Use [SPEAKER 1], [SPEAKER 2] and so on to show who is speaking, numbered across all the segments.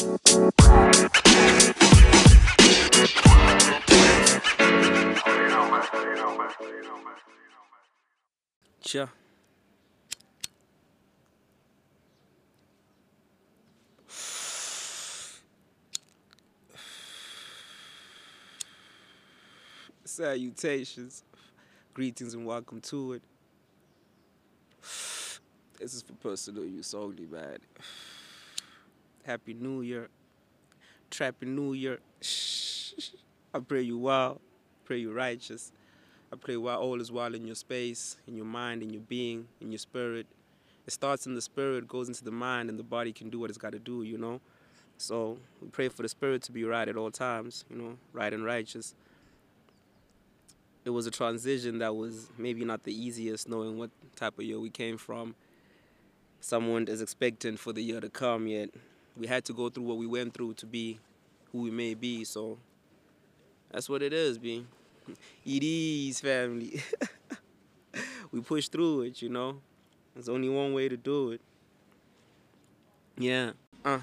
[SPEAKER 1] Sure. Salutations, greetings, and welcome to it. This is for personal use only, man. Happy New Year. Trappy New Year. I pray you well. Pray you righteous. I pray while all is well in your space, in your mind, in your being, in your spirit. It starts in the spirit, goes into the mind, and the body can do what it's got to do, you know? So we pray for the spirit to be right at all times, you know, right and righteous it was a transition that was maybe not the easiest, knowing what type of year we came from. Someone is expectant for the year to come, yet we had to go through what we went through to be who we may be. So that's what it is, B. It is family. we push through it, you know. There's only one way to do it. Yeah. Uh.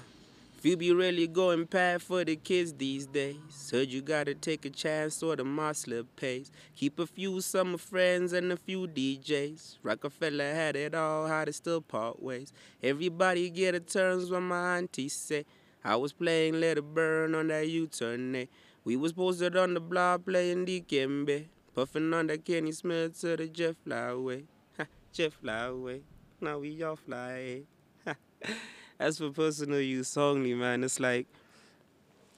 [SPEAKER 1] If you be really going bad for the kids these days, heard you gotta take a chance or the Mosler pays. Keep a few summer friends and a few DJs. Rockefeller had it all, how to still part ways. Everybody get a turns when my auntie say. I was playing Let It Burn on that U-turn, eh? We was posted on the block playing Dikembe. Puffing on that Kenny Smith to the Jeff Flyway. Ha, Jeff Flyway. Now we all fly, eh? As for personal use only, man, it's like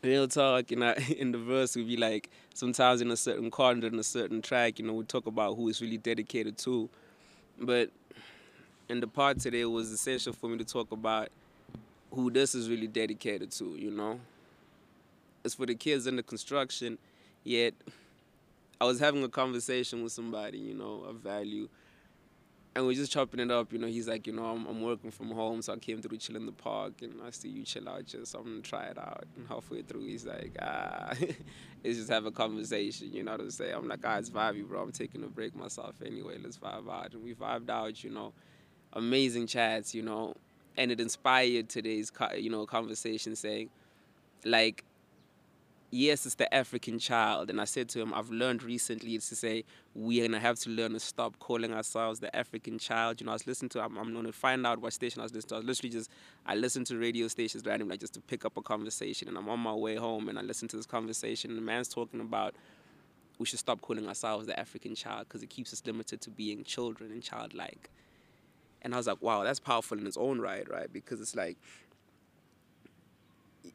[SPEAKER 1] real talk. You know, in the verse, we be like sometimes in a certain corner in a certain track, you know, we talk about who is really dedicated to. But in the part today, it was essential for me to talk about who this is really dedicated to. You know, it's for the kids in the construction. Yet, I was having a conversation with somebody, you know, of value and we're just chopping it up. You know, he's like, you know, I'm, I'm working from home, so I came through chill in the park, and I see you chill out, just I'm gonna try it out. And halfway through, he's like, ah, let's just have a conversation. You know what I'm saying? I'm like, ah, it's vibey, bro. I'm taking a break myself anyway. Let's vibe out, and we vibed out. You know, amazing chats. You know, and it inspired today's, you know, conversation, saying, like, yes, it's the African child. And I said to him, I've learned recently to say we're gonna have to learn to stop calling ourselves the African child. You know, I was listening to I'm, I'm gonna find out what station I was listening to. I was literally just I listened to radio stations randomly like just to pick up a conversation and I'm on my way home and I listened to this conversation and the man's talking about we should stop calling ourselves the African child because it keeps us limited to being children and childlike. And I was like, wow, that's powerful in its own right, right? Because it's like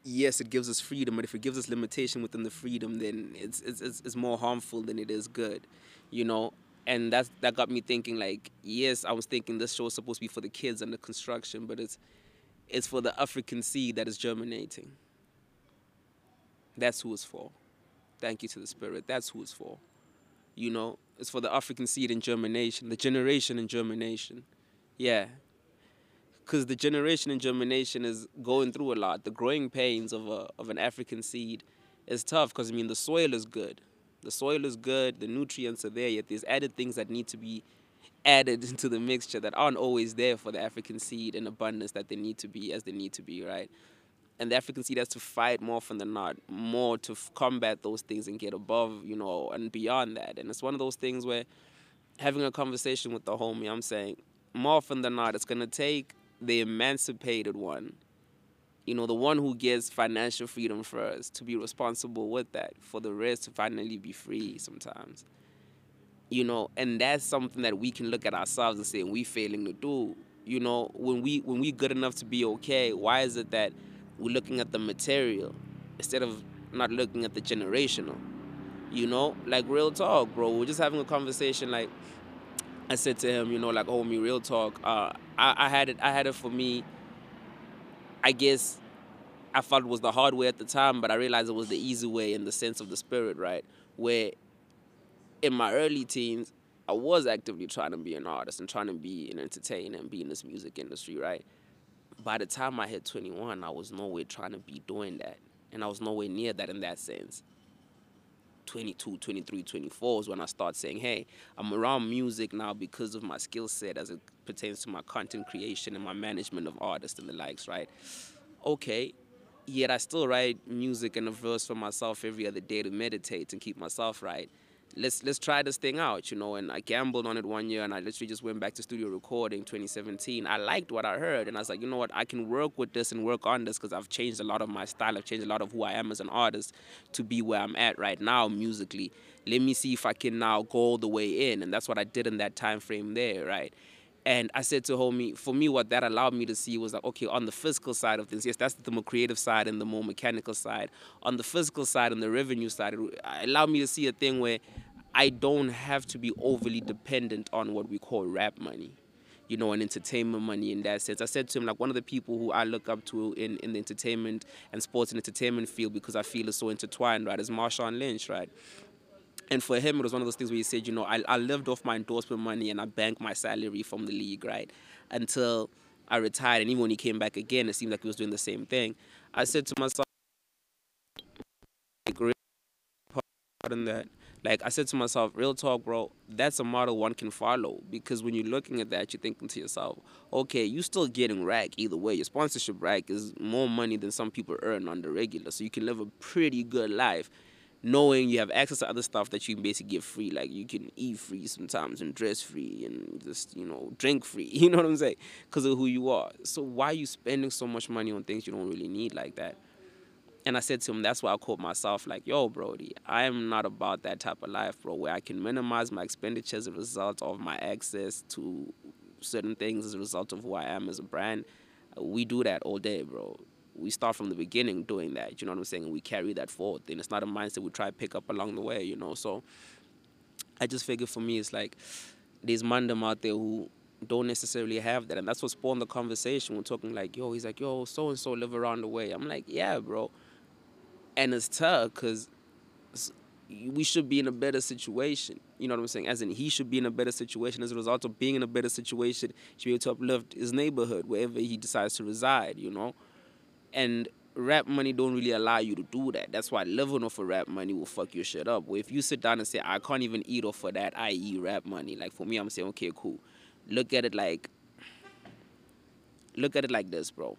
[SPEAKER 1] yes, it gives us freedom, but if it gives us limitation within the freedom, then it's it's it's more harmful than it is good, you know. And that's that got me thinking. Like, yes, I was thinking this show is supposed to be for the kids and the construction, but it's it's for the African seed that is germinating. That's who it's for. Thank you to the spirit. That's who it's for. You know, it's for the African seed in germination, the generation in germination. Yeah, because the generation and germination is going through a lot. The growing pains of a of an African seed is tough because I mean the soil is good, the soil is good, the nutrients are there. Yet there's added things that need to be added into the mixture that aren't always there for the African seed in abundance that they need to be as they need to be, right? And the African seed has to fight more often than not, more to f- combat those things and get above, you know, and beyond that. And it's one of those things where having a conversation with the homie, I'm saying more often than not, it's gonna take the emancipated one, you know, the one who gets financial freedom first, to be responsible with that, for the rest to finally be free sometimes. You know, and that's something that we can look at ourselves and say, we're failing to do. You know, when we when we good enough to be okay, why is it that we're looking at the material instead of not looking at the generational? You know, like real talk, bro. We're just having a conversation like I said to him, you know, like, homie, real talk. Uh, I, I had it. I had it for me. I guess I thought it was the hard way at the time, but I realized it was the easy way in the sense of the spirit, right? Where in my early teens, I was actively trying to be an artist and trying to be an entertainer and be in this music industry, right? By the time I hit 21, I was nowhere trying to be doing that. And I was nowhere near that in that sense. 22, 23, 24 is when I start saying, hey, I'm around music now because of my skill set as it pertains to my content creation and my management of artists and the likes, right? Okay, yet I still write music and a verse for myself every other day to meditate and keep myself right. Let's let's try this thing out, you know. And I gambled on it one year, and I literally just went back to studio recording 2017. I liked what I heard, and I was like, you know what, I can work with this and work on this because I've changed a lot of my style. I've changed a lot of who I am as an artist to be where I'm at right now musically. Let me see if I can now go all the way in, and that's what I did in that time frame there, right? And I said to homie, for me, what that allowed me to see was like, okay, on the physical side of things, yes, that's the more creative side and the more mechanical side. On the physical side and the revenue side, it allowed me to see a thing where I don't have to be overly dependent on what we call rap money, you know, and entertainment money in that sense. I said to him, like, one of the people who I look up to in, in the entertainment and sports and entertainment field because I feel it's so intertwined, right, is Marshawn Lynch, right? And for him, it was one of those things where he said, you know, I, I lived off my endorsement money and I banked my salary from the league, right? Until I retired. And even when he came back again, it seemed like he was doing the same thing. I said to myself, pardon that. Like I said to myself, real talk, bro, that's a model one can follow. Because when you're looking at that, you're thinking to yourself, okay, you're still getting rack either way. Your sponsorship rack is more money than some people earn on the regular. So you can live a pretty good life knowing you have access to other stuff that you can basically get free. Like you can eat free sometimes and dress free and just, you know, drink free. You know what I'm saying? Because of who you are. So why are you spending so much money on things you don't really need like that? And I said to him, that's why I called myself like, yo, Brody, I am not about that type of life, bro, where I can minimize my expenditures as a result of my access to certain things as a result of who I am as a brand. We do that all day, bro we start from the beginning doing that. You know what I'm saying? And we carry that forward. And it's not a mindset we try to pick up along the way. You know, so I just figure for me, it's like there's mandem out there who don't necessarily have that, and that's what spawned the conversation. We're talking like, yo, he's like, yo, so and so live around the way. I'm like, yeah, bro. And it's tough because we should be in a better situation. You know what I'm saying? As in, he should be in a better situation as a result of being in a better situation. He should be able to uplift his neighborhood wherever he decides to reside. You know and rap money don't really allow you to do that. That's why living off of rap money will fuck your shit up. Where if you sit down and say, I can't even eat off of that, i.e. rap money, like for me, I'm saying, okay, cool. Look at it like, look at it like this, bro.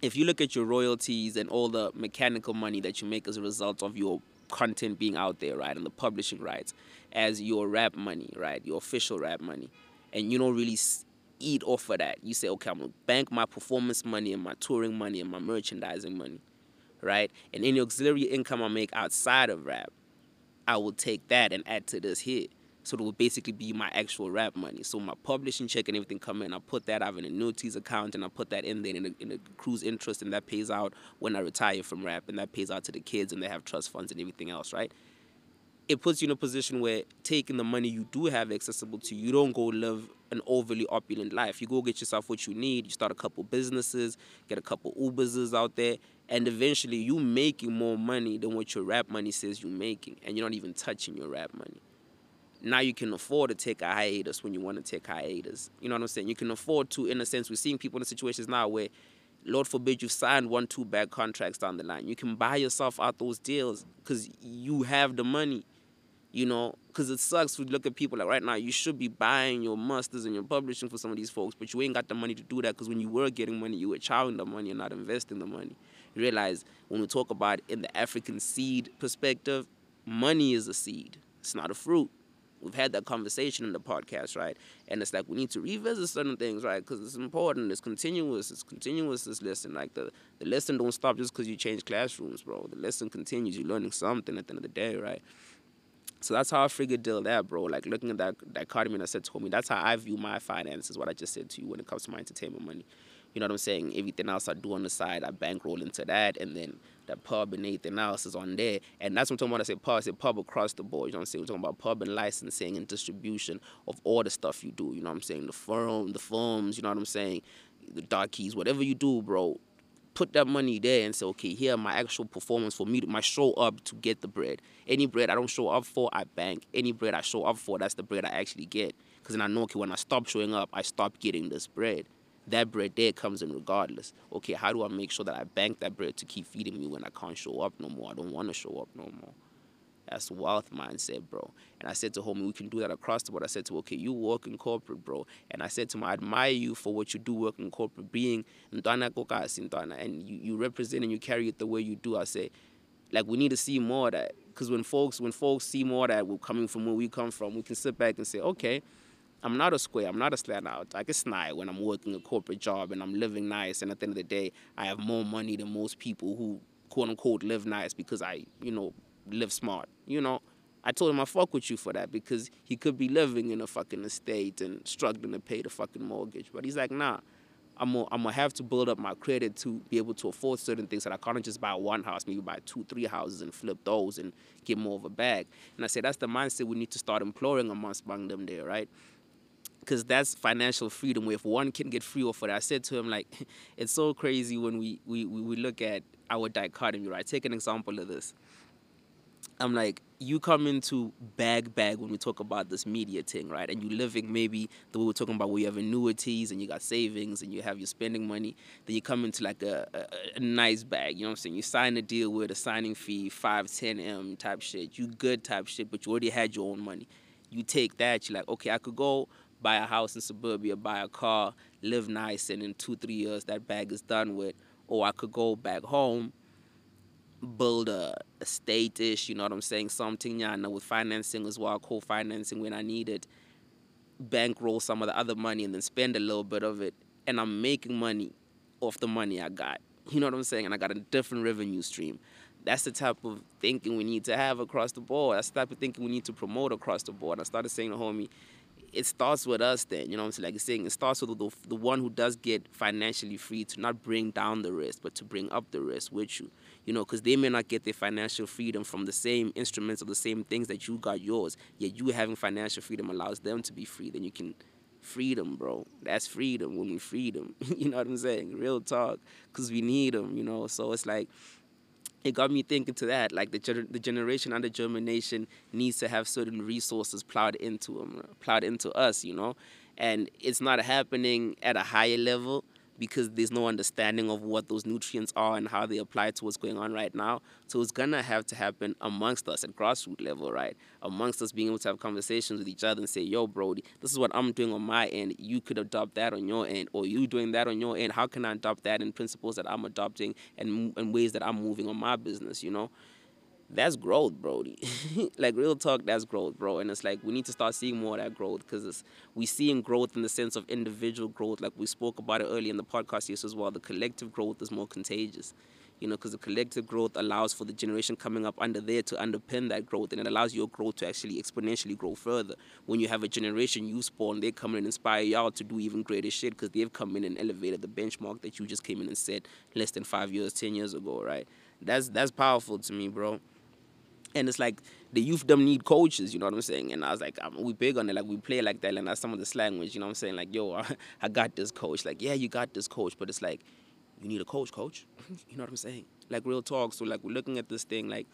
[SPEAKER 1] If you look at your royalties and all the mechanical money that you make as a result of your content being out there, right, and the publishing rights, as your rap money, right, your official rap money, and you don't really eat off of that. You say, okay, I'm gonna bank my performance money and my touring money and my merchandising money, right? And any auxiliary income I make outside of rap, I will take that and add to this hit. So it will basically be my actual rap money. So my publishing check and everything come in, I put that, I have an annuities account and I put that in there in a, in a cruise interest and that pays out when I retire from rap and that pays out to the kids and they have trust funds and everything else, right? it puts you in a position where taking the money you do have accessible to you, you don't go live an overly opulent life. You go get yourself what you need. You start a couple businesses, get a couple Ubers out there, and eventually you're making more money than what your rap money says you're making, and you're not even touching your rap money. Now you can afford to take a hiatus when you want to take hiatus. You know what I'm saying? You can afford to, in a sense, we're seeing people in situations now where Lord forbid you signed one, two bad contracts down the line. You can buy yourself out those deals because you have the money you know, because it sucks to look at people like right now, you should be buying your masters and your publishing for some of these folks, but you ain't got the money to do that because when you were getting money, you were chowing the money and not investing the money. You realize when we talk about in the African seed perspective, money is a seed, it's not a fruit. We've had that conversation in the podcast, right? And it's like we need to revisit certain things, right? Because it's important. It's continuous. It's continuous. This lesson, like the the lesson don't stop just because you change classrooms, bro. The lesson continues. You're learning something at the end of the day, right? So that's how I figured deal that, bro. Like looking at that dichotomy and I said to me, that's how I view my finances, what I just said to you when it comes to my entertainment money. You know what I'm saying? Everything else I do on the side, I bankroll into that, and then that pub and anything else is on there. And that's what I'm talking about. I say pub, I say pub across the board. You know what I'm saying? We're talking about pub and licensing and distribution of all the stuff you do. You know what I'm saying? The firm, the firms, you know what I'm saying? The dark keys, whatever you do, bro, put that money there and say, okay, here my actual performance for me, my show up to get the bread. Any bread I don't show up for, I bank. Any bread I show up for, that's the bread I actually get. Because then I know, okay, when I stop showing up, I stop getting this bread. That bread there comes in regardless. Okay, how do I make sure that I bank that bread to keep feeding me when I can't show up no more? I don't want to show up no more. That's wealth mindset, bro. And I said to homie, we can do that across the board. I said to, okay, you work in corporate, bro. And I said to him, I admire you for what you do work in corporate, being Ntwana Kokasi Ntwana. And you, you represent and you carry it the way you do. I say, like, we need to see more of that. Because when folks, when folks see more that, we're coming from where we come from, we can sit back and say, okay, I'm not a square. I'm not a slat out. I can snide when I'm working a corporate job and I'm living nice. And at the end of the day, I have more money than most people who quote unquote live nice because I, you know, live smart. You know, I told him I fuck with you for that because he could be living in a fucking estate and struggling to pay the fucking mortgage. But he's like, nah, I'm gonna, I'm gonna have to build up my credit to be able to afford certain things that I can't just buy one house, maybe buy two, three houses and flip those and get more of a bag. And I said, that's the mindset we need to start employing amongst among them there, right? Because that's financial freedom if one can get free of it i said to him like it's so crazy when we, we, we look at our dichotomy right take an example of this I'm like, you come into bag bag when we talk about this media thing, right? And you're living maybe the way we're talking about where you have annuities and you got savings and you have your spending money. Then you come into like a, a, a nice bag, you know what I'm saying? You sign a deal with a signing fee, 5, 10 M type shit. You good type shit, but you already had your own money. You take that, you're like, okay, I could go buy a house in suburbia, buy a car, live nice, and in two, three years that bag is done with. Or I could go back home build a estate ish, you know what I'm saying? Something yeah, with financing as well, co financing when I need it, bankroll some of the other money and then spend a little bit of it. And I'm making money off the money I got. You know what I'm saying? And I got a different revenue stream. That's the type of thinking we need to have across the board. That's the type of thinking we need to promote across the board. I started saying to homie, it starts with us then, you know I'm saying? Like you're saying, it starts with the, the one who does get financially free to not bring down the risk, but to bring up the risk with you you know, because they may not get their financial freedom from the same instruments or the same things that you got yours. Yet you having financial freedom allows them to be free. Then you can freedom, bro. That's freedom when we freedom. you know what I'm saying? Real talk, because we need them. You know, so it's like it got me thinking to that. Like the gener- the generation under germination needs to have certain resources plowed into them, plowed into us. You know, and it's not happening at a higher level because there's no understanding of what those nutrients are and how they apply to what's going on right now. So it's gonna have to happen amongst us at grassroots level, right? Amongst us being able to have conversations with each other and say, yo, Brody, this is what I'm doing on my end. You could adopt that on your end, or you doing that on your end. How can I adopt that in principles that I'm adopting and, and ways that I'm moving on my business, you know? That's growth, Brody. like real talk, that's growth, bro. And it's like we need to start seeing more of that growth because we seeing growth in the sense of individual growth. Like we spoke about it earlier in the podcast yes as well. The collective growth is more contagious, you know, because the collective growth allows for the generation coming up under there to underpin that growth, and it allows your growth to actually exponentially grow further. When you have a generation you spawn, they come in and inspire y'all to do even greater shit because they've come in and elevated the benchmark that you just came in and set less than five years, ten years ago, right? That's that's powerful to me, bro and it's like the youth them need coaches, you know what I'm saying? And I was like, we big on it, like we play like that, and that's some of the slang words, you know what I'm saying? Like, yo, I got this coach. Like, yeah, you got this coach, but it's like, you need a coach, coach. you know what I'm saying? Like real talk. So like we're looking at this thing like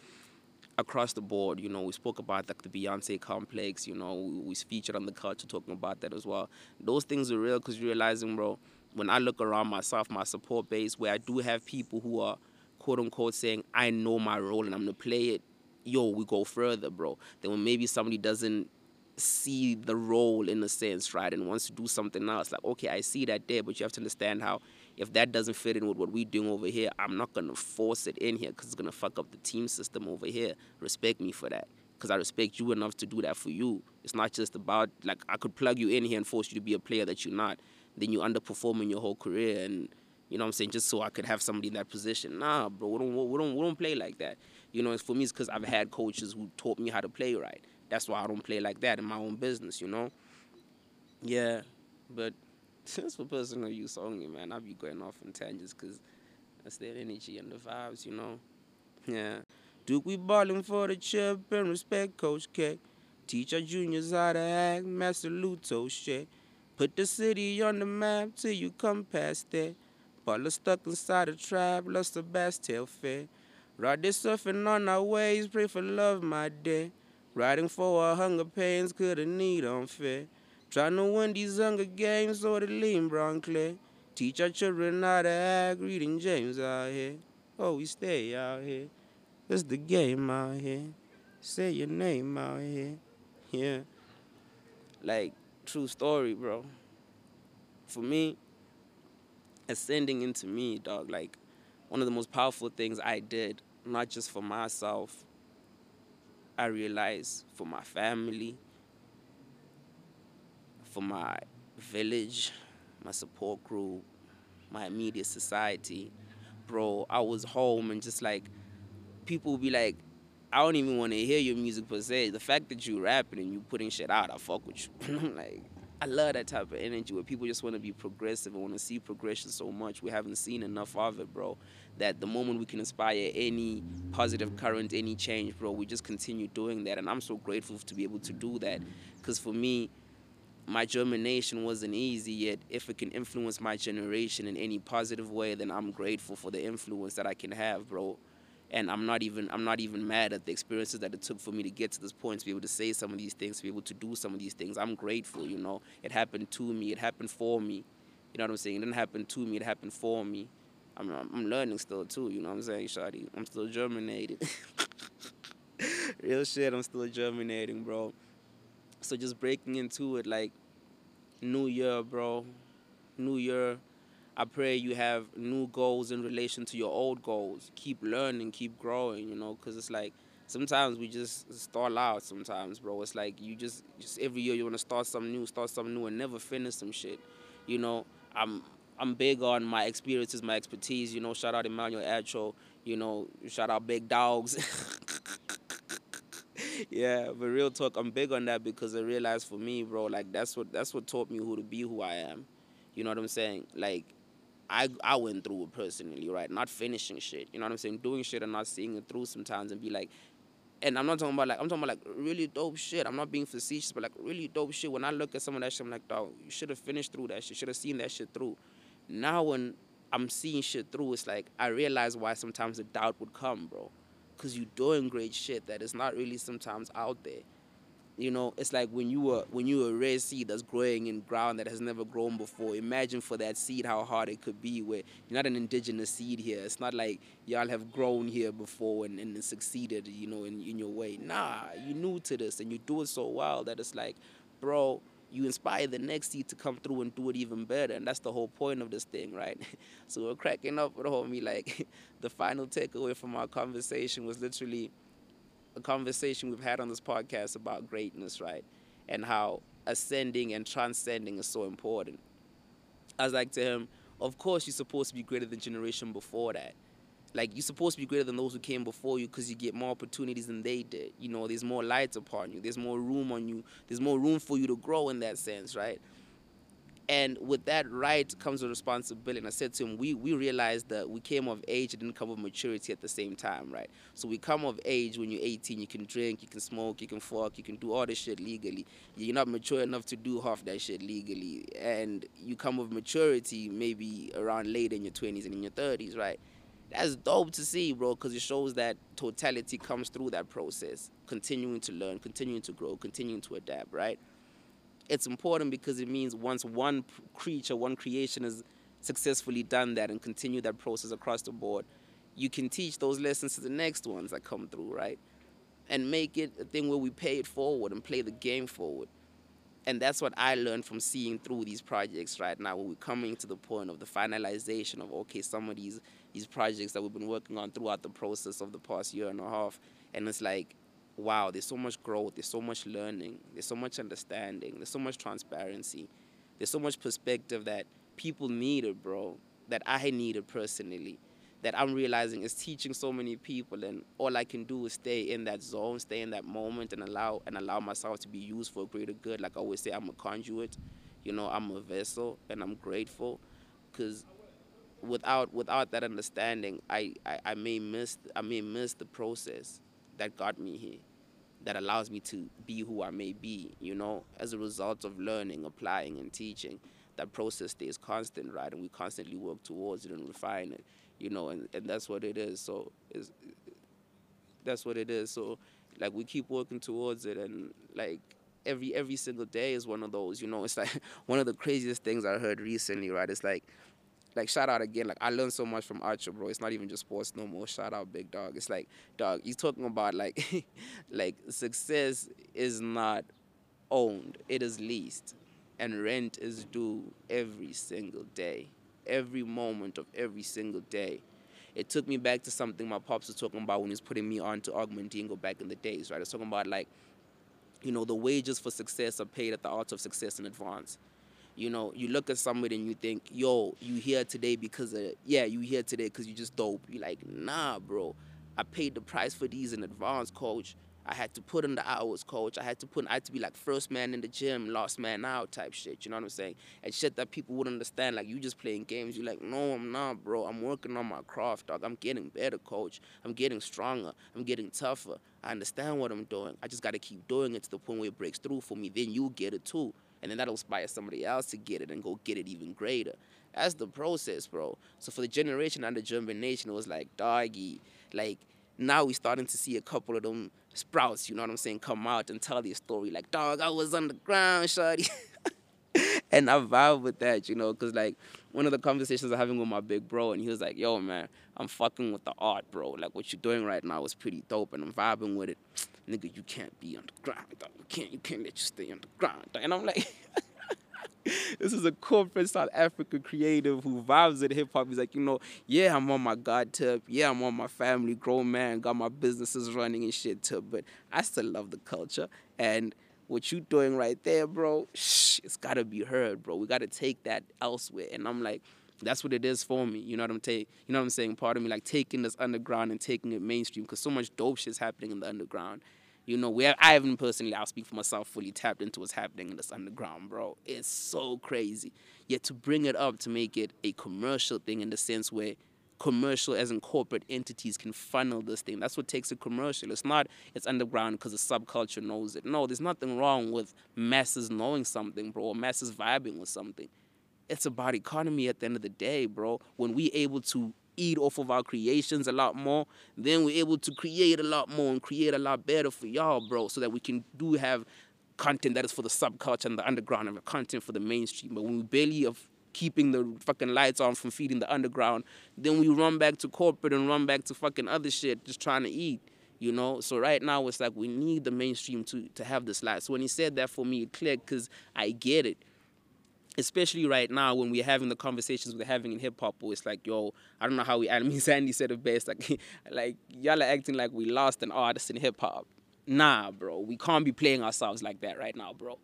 [SPEAKER 1] across the board. You know, we spoke about like the Beyonce complex. You know, we, we featured on the culture talking about that as well. Those things are real because realizing, bro, when I look around myself, my support base, where I do have people who are quote unquote saying I know my role and I'm gonna play it yo, we go further, bro. Then when maybe somebody doesn't see the role in a sense, right, and wants to do something else, like, okay, I see that there, but you have to understand how if that doesn't fit in with what we're doing over here, I'm not gonna force it in here because it's gonna fuck up the team system over here. Respect me for that. Because I respect you enough to do that for you. It's not just about like I could plug you in here and force you to be a player that you're not. Then you underperform in your whole career and you know what I'm saying, just so I could have somebody in that position. Nah, bro, we don't we don't we don't play like that. You know, it's for me, it's because I've had coaches who taught me how to play right. That's why I don't play like that in my own business, you know? Yeah, but since for personal use only, man, I'll be going off on tangents because that's their energy and the vibes, you know? Yeah. Duke, we ballin' for the chip and respect Coach K. Teach our juniors how to act, Master Luto shit. Put the city on the map till you come past there. Baller stuck inside a trap, lost the best tail fair. Ride this surfing on our ways, pray for love, my day. Riding for our hunger pains, could a need unfair. Trying to win these hunger games or the lean brown clay. Teach our children how to act, reading James out here. Oh, we stay out here. It's the game out here. Say your name out here. Yeah. Like, true story, bro. For me, ascending into me, dog, like, one of the most powerful things I did, not just for myself, I realized for my family, for my village, my support group, my immediate society. Bro, I was home and just like, people would be like, I don't even want to hear your music per se. The fact that you rapping and you putting shit out, I fuck with you. like, I love that type of energy where people just want to be progressive and want to see progression so much. We haven't seen enough of it, bro. That the moment we can inspire any positive current, any change, bro, we just continue doing that. And I'm so grateful to be able to do that. Because for me, my germination wasn't easy yet if it can influence my generation in any positive way then i'm grateful for the influence that i can have bro and i'm not even i'm not even mad at the experiences that it took for me to get to this point to be able to say some of these things to be able to do some of these things. I'm grateful you know. It happened to me. It happened for me. You know what i'm saying? It didn't happen to me. It happened for me. I'm, I'm learning still too. You know what i'm saying shawty i'm still germinating. Real shit i'm still germinating bro. So just breaking into it, like new year, bro, new year. I pray you have new goals in relation to your old goals. Keep learning, keep growing, you know, because it's like sometimes we just stall out sometimes, bro. It's like you just, just every year you want to start something new, start something new, and never finish some shit. You know, I'm I'm big on my experiences, my expertise. You know, shout out Emmanuel Acho. You know, shout out Big Dogs. yeah, but real talk, I'm big on that because I realized for me, bro, like that's what that's what taught me who to be who I am. You know what I'm saying? Like I I went through it personally, right? Not finishing shit. You know what I'm saying? Doing shit and not seeing it through sometimes and be like and I'm not talking about like I'm talking about like really dope shit. I'm not being facetious, but like really dope shit. When I look at some of that shit, I'm like, dog, you should have finished through that shit. Should have seen that shit through. Now when I'm seeing shit through, it's like I realize why sometimes the doubt would come, bro because you're doing great shit that is not really sometimes out there. You know, it's like when you were when you were a rare seed that's growing in ground that has never grown before. Imagine for that seed how hard it could be. Where you're not an indigenous seed here. It's not like y'all have grown here before and, and succeeded. You know, in in your way. Nah, you new to this and you do it so well that it's like, bro, you inspire the next seed to come through and do it even better. And that's the whole point of this thing, right? so we're cracking up with homie. Like the final takeaway from our conversation was literally a conversation we've had on this podcast about greatness, right? And how ascending and transcending is so important. I was like to him, of course you're supposed to be greater than generation before that. Like you're supposed to be greater than those who came before you because you get more opportunities than they did. You know there's more lights upon you. There's more room on you. There's more room for you to grow in that sense right and with that right comes a responsibility. And i said to him we, we realized that we came of age and didn't come of maturity at the same time right? So we come of age when you're 18 you can drink you can smoke you can fuck you can do all this shit legally. You're not mature enough to do half that shit legally. And you come of maturity maybe around later in your 20s and in your 30s right? That's dope to see, bro, because it shows that totality comes through that process, continuing to learn, continuing to grow, continuing to adapt, right? It's important because it means once one creature, one creation has successfully done that and continue that process across the board, you can teach those lessons to the next ones that come through, right? And make it a thing where we pay it forward and play the game forward and that's what I learned from seeing through these projects right now when we're coming to the point of the finalization of okay some of these these projects that we've been working on throughout the process of the past year and a half and it's like wow there's so much growth there's so much learning there's so much understanding there's so much transparency there's so much perspective that people needed bro that I needed personally that I'm realizing is teaching so many people and all I can do is stay in that zone, stay in that moment and allow and allow myself to be used for a greater good. Like I always say, I'm a conduit, you know, I'm a vessel and I'm grateful because without without that understanding, I, I, I may miss I may miss the process that got me here, that allows me to be who I may be, you know, as a result of learning, applying and teaching. That process stays constant, right? And we constantly work towards it and refine it you know, and, and that's what it is. So it's, that's what it is. So like we keep working towards it, and like every every single day is one of those. You know, it's like one of the craziest things I heard recently. Right? It's like like shout out again. Like I learned so much from Acho, bro. It's not even just sports no more. Shout out, big dog. It's like, dog. He's talking about like, like success is not owned. It is leased, and rent is due every single day, every moment of every single day. It took me back to something my pops was talking about when he was putting me on to Og Mandino back in the days, right? I was talking about like, you know, the wages for success are paid at the art of success in advance. You know, you look at somebody and you think, yo, you here today because of, yeah, you here today because you just dope. You're like, nah, bro. I paid the price for these in advance, coach. I had to put in the hours, coach. I had to put, I had to be like first man in the gym, last man out type shit. You know what I'm saying? And shit that people wouldn't understand. Like you just playing games. You're like, no, I'm not, bro. I'm working on my craft, dog. I'm getting better, coach. I'm getting stronger. I'm getting tougher. I understand what I'm doing. I just got to keep doing it to the point where it breaks through for me. Then you get it too and then that'll inspire somebody else to get it and go get it even greater. That's the process, bro. So for the generation under germination, it was like doggy. Like now we're starting to see a couple of them sprouts, you know what I'm saying, come out and tell their story. Like, dog, I was on the ground, shawty. and I vibe with that, you know, because like one of the conversations I'm having with my big bro, and he was like, yo, man, I'm fucking with the art, bro. Like what you're doing right now is pretty dope, and I'm vibing with it nigga, you can't be on the ground. Dog. You can't, you can't let you stay on the ground. And I'm like, this is a corporate South African creative who vibes at hip hop. He's like, you know, yeah, I'm on my God tip. Yeah, I'm on my family, grown man, got my businesses running and shit tip. But I still love the culture. And what you doing right there, bro, shh, it's gotta be heard, bro. We gotta take that elsewhere. And I'm like, that's what it is for me. You know what I'm saying? You know what I'm saying? Part of me like taking this underground and taking it mainstream because so much dope shit's happening in the underground. You know, I haven't personally, I'll speak for myself, fully tapped into what's happening in this underground, bro. It's so crazy. Yet to bring it up to make it a commercial thing in the sense where commercial as in corporate entities can funnel this thing. That's what takes a commercial. It's not it's underground because the subculture knows it. No, there's nothing wrong with masses knowing something, bro, or masses vibing with something it's about economy at the end of the day, bro. When we able to eat off of our creations a lot more, then we're able to create a lot more and create a lot better for y'all, bro, so that we can do have content that is for the subculture and the underground and the content for the mainstream. But when we barely of keeping the fucking lights on from feeding the underground, then we run back to corporate and run back to fucking other shit, just trying to eat. You know, so right now it's like we need the mainstream to to have this light. So when he said that for me, it clicked because I get it especially right now when we're having the conversations we're having in hip hop, it's like, yo, I don't know how we. I mean, Sandy said it best. Like, like y'all are acting like we lost an artist in hip hop. Nah, bro, we can't be playing ourselves like that right now, bro.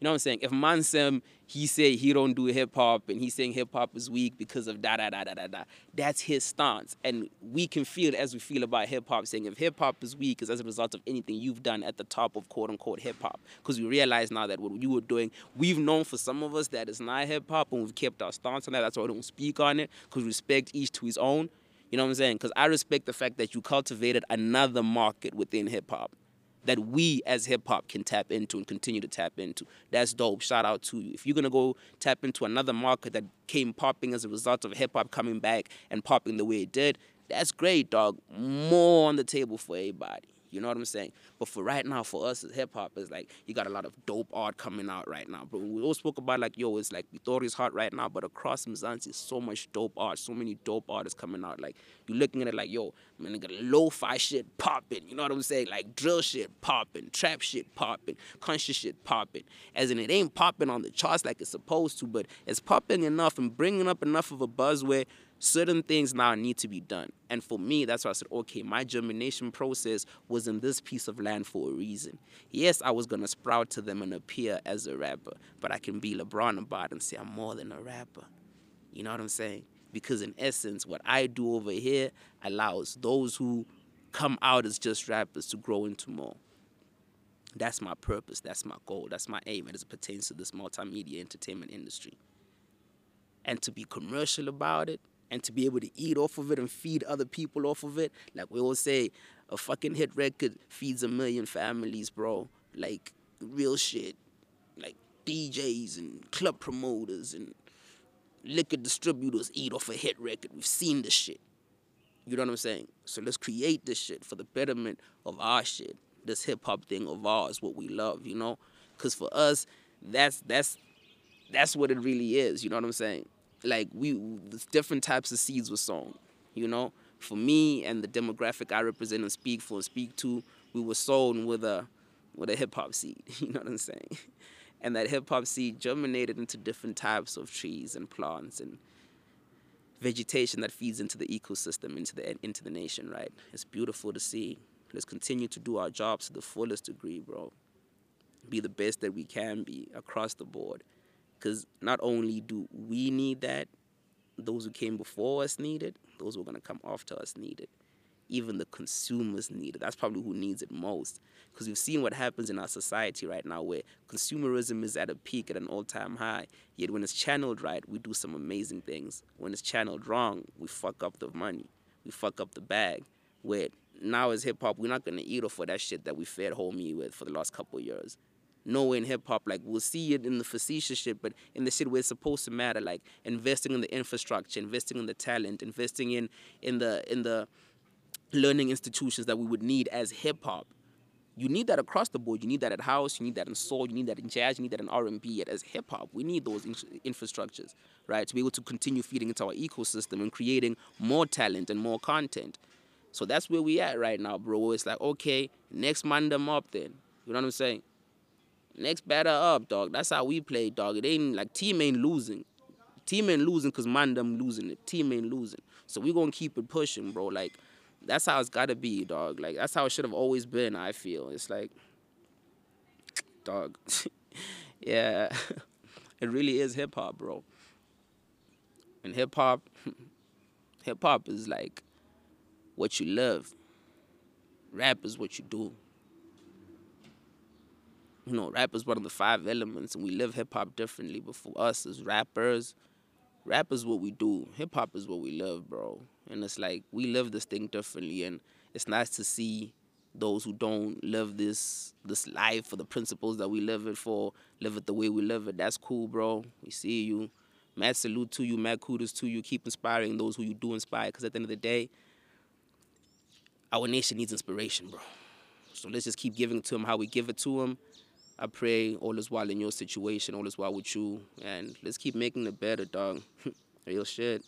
[SPEAKER 1] You know what I'm saying? If Mansem, he say he don't do hip hop and he's saying hip hop is weak because of da da da da da da, that's his stance. And we can feel as we feel about hip hop, saying if hip hop is weak is as a result of anything you've done at the top of quote unquote hip hop. Because we realize now that what you were doing, we've known for some of us that it's not hip hop and we've kept our stance on that. That's why we don't speak on it because respect each to his own. You know what I'm saying? Because I respect the fact that you cultivated another market within hip hop that we as hip hop can tap into and continue to tap into. That's dope. Shout out to you. If you're gonna go tap into another market that came popping as a result of hip hop coming back and popping the way it did, that's great, dog. More on the table for everybody. You know what I'm saying? But for right now, for us as hip hop, it's like you got a lot of dope art coming out right now. But we all spoke about like, yo, it's like Vitori's hot right now, but across Mzansi, so much dope art, so many dope artists coming out. Like you're looking at it like, yo, man, got lo-fi shit popping. You know what I'm saying? Like drill shit popping, trap shit popping, conscious shit popping. As in, it ain't popping on the charts like it's supposed to, but it's popping enough and bringing up enough of a buzz where certain things now need to be done. And for me, that's why I said, okay, my germination process was in this piece of land for a reason. Yes, I was going to sprout to them and appear as a rapper, but I can be LeBron about it and say I'm more than a rapper. You know what I'm saying? Because in essence, what I do over here allows those who come out as just rappers to grow into more. That's my purpose. That's my goal. That's my aim as it pertains to this multimedia entertainment industry. And to be commercial about it, and to be able to eat off of it and feed other people off of it. Like we always say, a fucking hit record feeds a million families, bro. Like real shit. Like DJs and club promoters and liquor distributors eat off a hit record. We've seen this shit. You know what I'm saying? So let's create this shit for the betterment of our shit. This hip hop thing of ours, what we love, you know? Cause for us, that's that's that's what it really is. You know what I'm saying? Like we different types of seeds were sown. You know, for me and the demographic I represent and speak for and speak to, we were sown with a with a hip hop seed. You know what I'm saying? And that hip hop seed germinated into different types of trees and plants and vegetation that feeds into the ecosystem, into the into the nation. Right? It's beautiful to see. Let's continue to do our jobs to the fullest degree, bro. Be the best that we can be across the board. Because not only do we need that, those who came before us need it, those who are going to come after us need it. Even the consumers need it. That's probably who needs it most. Because we've seen what happens in our society right now where consumerism is at a peak, at an all time high. Yet when it's channeled right, we do some amazing things. When it's channeled wrong, we fuck up the money, we fuck up the bag. Where now as hip hop, we're not going to eat off of that shit that we fed homie with for the last couple years nowhere in hip hop. Like we'll see it in the facetious shit, but in the shit where it's supposed to matter, like investing in the infrastructure, investing in the talent, investing in in the in the learning institutions that we would need as hip hop. You need that across the board. You need that at house. You need that in soul. You need that in jazz. You need that in R and B. As hip hop, we need those in- infrastructures, right, to be able to continue feeding into our ecosystem and creating more talent and more content. So that's where we at right now, bro. It's like okay, next them up then. You know what I'm saying? Next batter up, dog. That's how we play, dog. It ain't like team ain't losing. Team ain't losing because man them losing it. Team ain't losing. So we gonna keep it pushing, bro. Like that's how it's gotta be, dog. Like that's how it should have always been. I feel it's like, dog. yeah, it really is hip hop, bro. And hip hop, hip hop is like what you love. Rap is what you do you know, rap is one of the five elements, and we live hip hop differently. But for us as rappers, rap is what we do. Hip hop is what we live, bro. And it's like we live this thing differently, and it's nice to see those who don't live this this life for the principles that we live it for, live it the way we live it. That's cool, bro. We see you. Mad salute to you, mad kudos to you. Keep inspiring those who you do inspire, because at the end of the day, our nation needs inspiration, bro. So let's just keep giving to them how we give it to them I pray all is well in your situation, all is well with you, and let's keep making it better, dog. Real shit.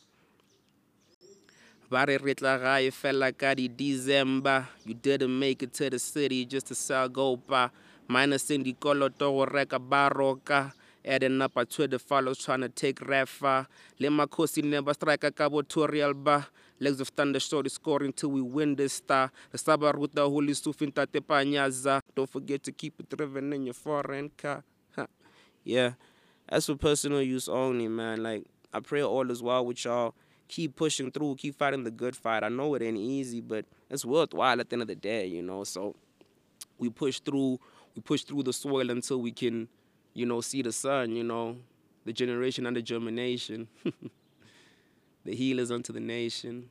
[SPEAKER 1] Ba re re tla gae fela ka di-december you didn't make it to the city just to sell gopa minusing dikoloto go reka baroka adding up a Twitter follows trying to take refa le makhosi never strike ka botorial ba Legs of Thunder Shorty scoring till we win this star. The Saba Ruta Holy Sufin Tate Panyaza. Don't forget to keep it driven in your foreign car. yeah, that's for personal use only, man. Like, I pray all is well with y'all. Keep pushing through, keep fighting the good fight. I know it ain't easy, but it's worthwhile at the end of the day, you know. So we push through, we push through the soil until we can, you know, see the sun, you know, the generation under germination. the healers unto the nation,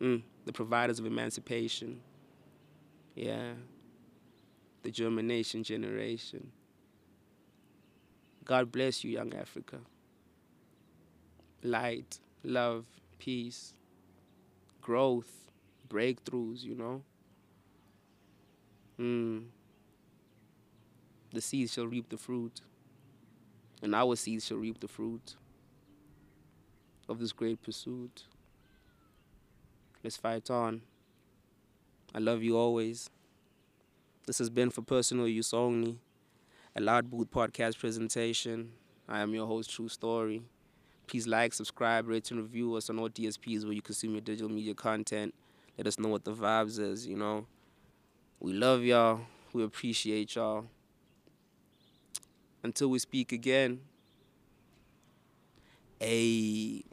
[SPEAKER 1] mm, the providers of emancipation. Yeah, the germination generation. God bless you, young Africa. Light, love, peace, growth, breakthroughs, you know. Mm. The seeds shall reap the fruit, and our seeds shall reap the fruit of this great pursuit. Let's fight on. I love you always. This has been for personal use only, a Loud Booth podcast presentation. I am your host, True Story. Please like, subscribe, rate, and review us on all DSPs where you consume your digital media content. Let us know what the vibes is, you know. We love y'all. We appreciate y'all. Until we speak again. Hey.